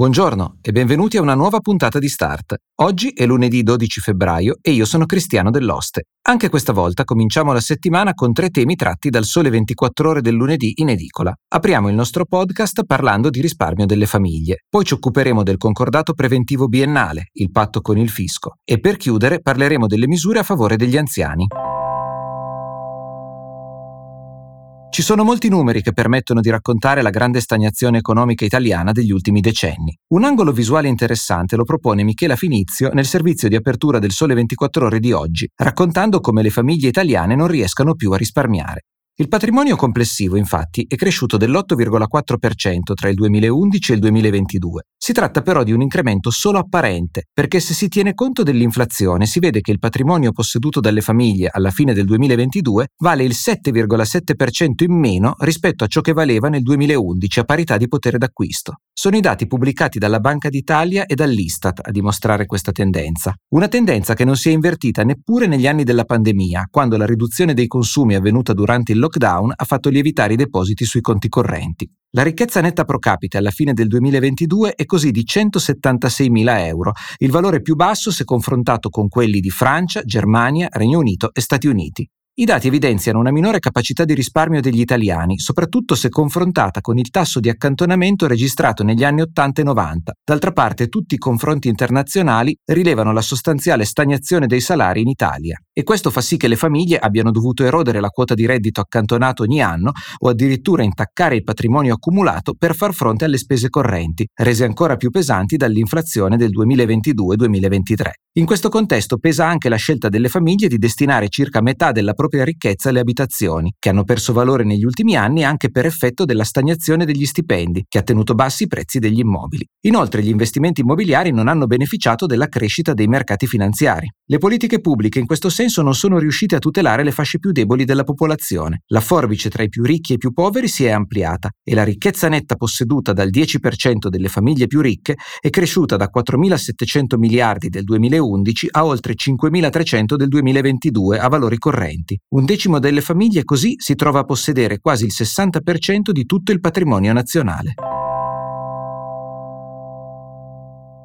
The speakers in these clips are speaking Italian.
Buongiorno e benvenuti a una nuova puntata di Start. Oggi è lunedì 12 febbraio e io sono Cristiano Dell'Oste. Anche questa volta cominciamo la settimana con tre temi tratti dal Sole 24 ore del lunedì in edicola. Apriamo il nostro podcast parlando di risparmio delle famiglie. Poi ci occuperemo del concordato preventivo biennale, il patto con il fisco. E per chiudere parleremo delle misure a favore degli anziani. Ci sono molti numeri che permettono di raccontare la grande stagnazione economica italiana degli ultimi decenni. Un angolo visuale interessante lo propone Michela Finizio nel servizio di apertura del Sole 24 ore di oggi, raccontando come le famiglie italiane non riescano più a risparmiare. Il patrimonio complessivo, infatti, è cresciuto dell'8,4% tra il 2011 e il 2022. Si tratta però di un incremento solo apparente, perché se si tiene conto dell'inflazione si vede che il patrimonio posseduto dalle famiglie alla fine del 2022 vale il 7,7% in meno rispetto a ciò che valeva nel 2011 a parità di potere d'acquisto. Sono i dati pubblicati dalla Banca d'Italia e dall'Istat a dimostrare questa tendenza. Una tendenza che non si è invertita neppure negli anni della pandemia, quando la riduzione dei consumi avvenuta durante il lockdown ha fatto lievitare i depositi sui conti correnti. La ricchezza netta pro capite alla fine del 2022 è così di 176.000 euro, il valore più basso se confrontato con quelli di Francia, Germania, Regno Unito e Stati Uniti. I dati evidenziano una minore capacità di risparmio degli italiani, soprattutto se confrontata con il tasso di accantonamento registrato negli anni 80 e 90. D'altra parte, tutti i confronti internazionali rilevano la sostanziale stagnazione dei salari in Italia. E questo fa sì che le famiglie abbiano dovuto erodere la quota di reddito accantonato ogni anno o addirittura intaccare il patrimonio accumulato per far fronte alle spese correnti, rese ancora più pesanti dall'inflazione del 2022-2023. In questo contesto pesa anche la scelta delle famiglie di destinare circa metà della propria ricchezza alle abitazioni, che hanno perso valore negli ultimi anni anche per effetto della stagnazione degli stipendi, che ha tenuto bassi i prezzi degli immobili. Inoltre gli investimenti immobiliari non hanno beneficiato della crescita dei mercati finanziari. Le politiche pubbliche in questo senso non sono riuscite a tutelare le fasce più deboli della popolazione. La forbice tra i più ricchi e i più poveri si è ampliata e la ricchezza netta posseduta dal 10% delle famiglie più ricche è cresciuta da 4.700 miliardi del 2001 2011 a oltre 5.300 del 2022 a valori correnti. Un decimo delle famiglie così si trova a possedere quasi il 60% di tutto il patrimonio nazionale.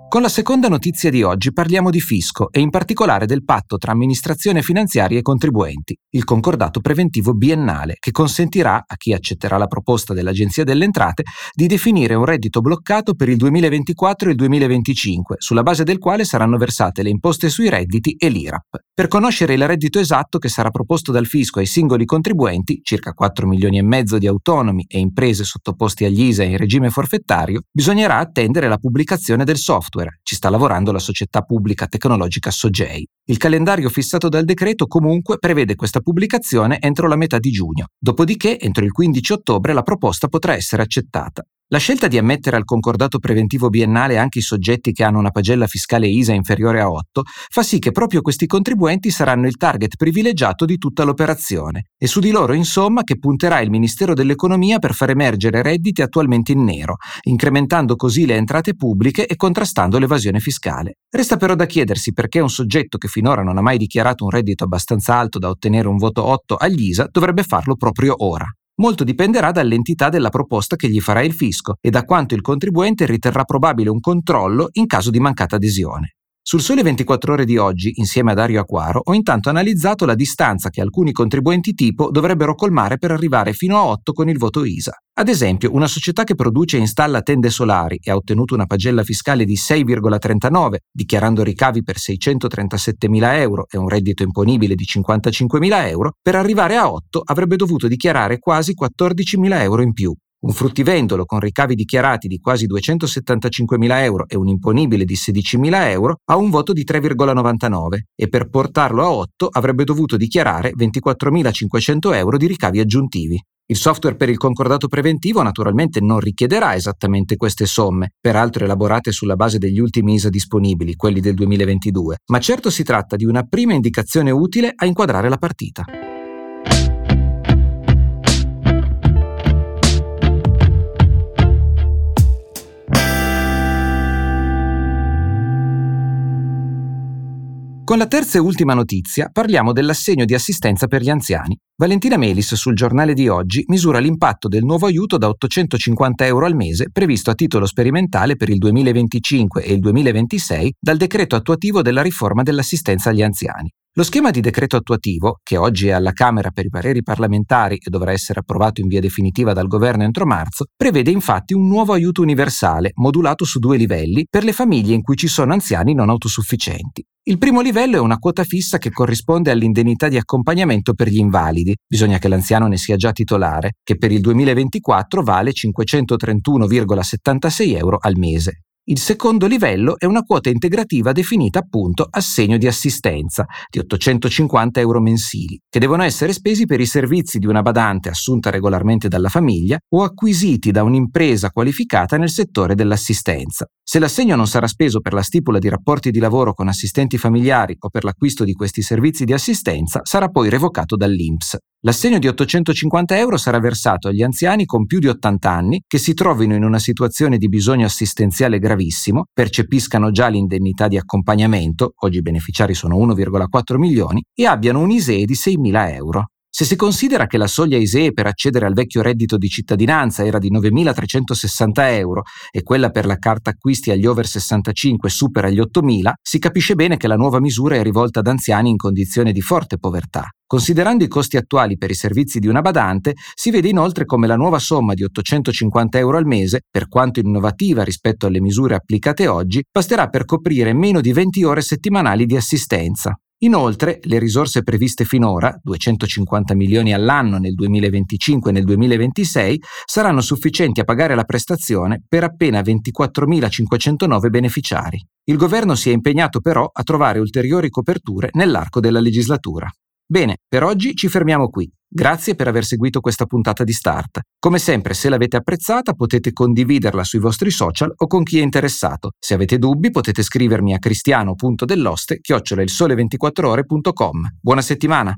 Con la seconda notizia di oggi parliamo di fisco e in particolare del patto tra amministrazione finanziaria e contribuenti, il concordato preventivo biennale che consentirà a chi accetterà la proposta dell'Agenzia delle Entrate di definire un reddito bloccato per il 2024 e il 2025, sulla base del quale saranno versate le imposte sui redditi e l'IRAP. Per conoscere il reddito esatto che sarà proposto dal fisco ai singoli contribuenti, circa 4 milioni e mezzo di autonomi e imprese sottoposti agli ISA in regime forfettario, bisognerà attendere la pubblicazione del software software. Ci sta lavorando la società pubblica tecnologica Sogei. Il calendario fissato dal decreto comunque prevede questa pubblicazione entro la metà di giugno. Dopodiché, entro il 15 ottobre, la proposta potrà essere accettata. La scelta di ammettere al concordato preventivo biennale anche i soggetti che hanno una pagella fiscale ISA inferiore a 8 fa sì che proprio questi contribuenti saranno il target privilegiato di tutta l'operazione e su di loro insomma che punterà il Ministero dell'Economia per far emergere redditi attualmente in nero, incrementando così le entrate pubbliche e contrastando l'evasione fiscale. Resta però da chiedersi perché un soggetto che finora non ha mai dichiarato un reddito abbastanza alto da ottenere un voto 8 agli ISA dovrebbe farlo proprio ora. Molto dipenderà dall'entità della proposta che gli farà il fisco e da quanto il contribuente riterrà probabile un controllo in caso di mancata adesione. Sul Sole 24 ore di oggi, insieme a Dario Acquaro, ho intanto analizzato la distanza che alcuni contribuenti tipo dovrebbero colmare per arrivare fino a 8 con il voto ISA. Ad esempio, una società che produce e installa tende solari e ha ottenuto una pagella fiscale di 6,39, dichiarando ricavi per 637.000 euro e un reddito imponibile di 55.000 euro, per arrivare a 8 avrebbe dovuto dichiarare quasi 14.000 euro in più. Un fruttivendolo con ricavi dichiarati di quasi 275.000 euro e un imponibile di 16.000 euro ha un voto di 3,99 e per portarlo a 8 avrebbe dovuto dichiarare 24.500 euro di ricavi aggiuntivi. Il software per il concordato preventivo naturalmente non richiederà esattamente queste somme, peraltro elaborate sulla base degli ultimi ISA disponibili, quelli del 2022, ma certo si tratta di una prima indicazione utile a inquadrare la partita. Con la terza e ultima notizia parliamo dell'assegno di assistenza per gli anziani. Valentina Melis sul giornale di oggi misura l'impatto del nuovo aiuto da 850 euro al mese previsto a titolo sperimentale per il 2025 e il 2026 dal decreto attuativo della riforma dell'assistenza agli anziani. Lo schema di decreto attuativo, che oggi è alla Camera per i pareri parlamentari e dovrà essere approvato in via definitiva dal governo entro marzo, prevede infatti un nuovo aiuto universale, modulato su due livelli, per le famiglie in cui ci sono anziani non autosufficienti. Il primo livello è una quota fissa che corrisponde all'indennità di accompagnamento per gli invalidi, bisogna che l'anziano ne sia già titolare, che per il 2024 vale 531,76 euro al mese. Il secondo livello è una quota integrativa definita appunto assegno di assistenza di 850 euro mensili, che devono essere spesi per i servizi di una badante assunta regolarmente dalla famiglia o acquisiti da un'impresa qualificata nel settore dell'assistenza. Se l'assegno non sarà speso per la stipula di rapporti di lavoro con assistenti familiari o per l'acquisto di questi servizi di assistenza, sarà poi revocato dall'INPS. L'assegno di 850 euro sarà versato agli anziani con più di 80 anni che si trovino in una situazione di bisogno assistenziale gravissimo, percepiscano già l'indennità di accompagnamento, oggi i beneficiari sono 1,4 milioni, e abbiano un ISEE di 6.000 euro. Se si considera che la soglia ISEE per accedere al vecchio reddito di cittadinanza era di 9.360 euro e quella per la carta acquisti agli over 65 supera gli 8.000, si capisce bene che la nuova misura è rivolta ad anziani in condizione di forte povertà. Considerando i costi attuali per i servizi di una badante, si vede inoltre come la nuova somma di 850 euro al mese, per quanto innovativa rispetto alle misure applicate oggi, basterà per coprire meno di 20 ore settimanali di assistenza. Inoltre, le risorse previste finora, 250 milioni all'anno nel 2025 e nel 2026, saranno sufficienti a pagare la prestazione per appena 24.509 beneficiari. Il governo si è impegnato però a trovare ulteriori coperture nell'arco della legislatura. Bene, per oggi ci fermiamo qui. Grazie per aver seguito questa puntata di Start. Come sempre, se l'avete apprezzata, potete condividerla sui vostri social o con chi è interessato. Se avete dubbi, potete scrivermi a cristiano.delloste chiocciola il sole 24ore.com. Buona settimana!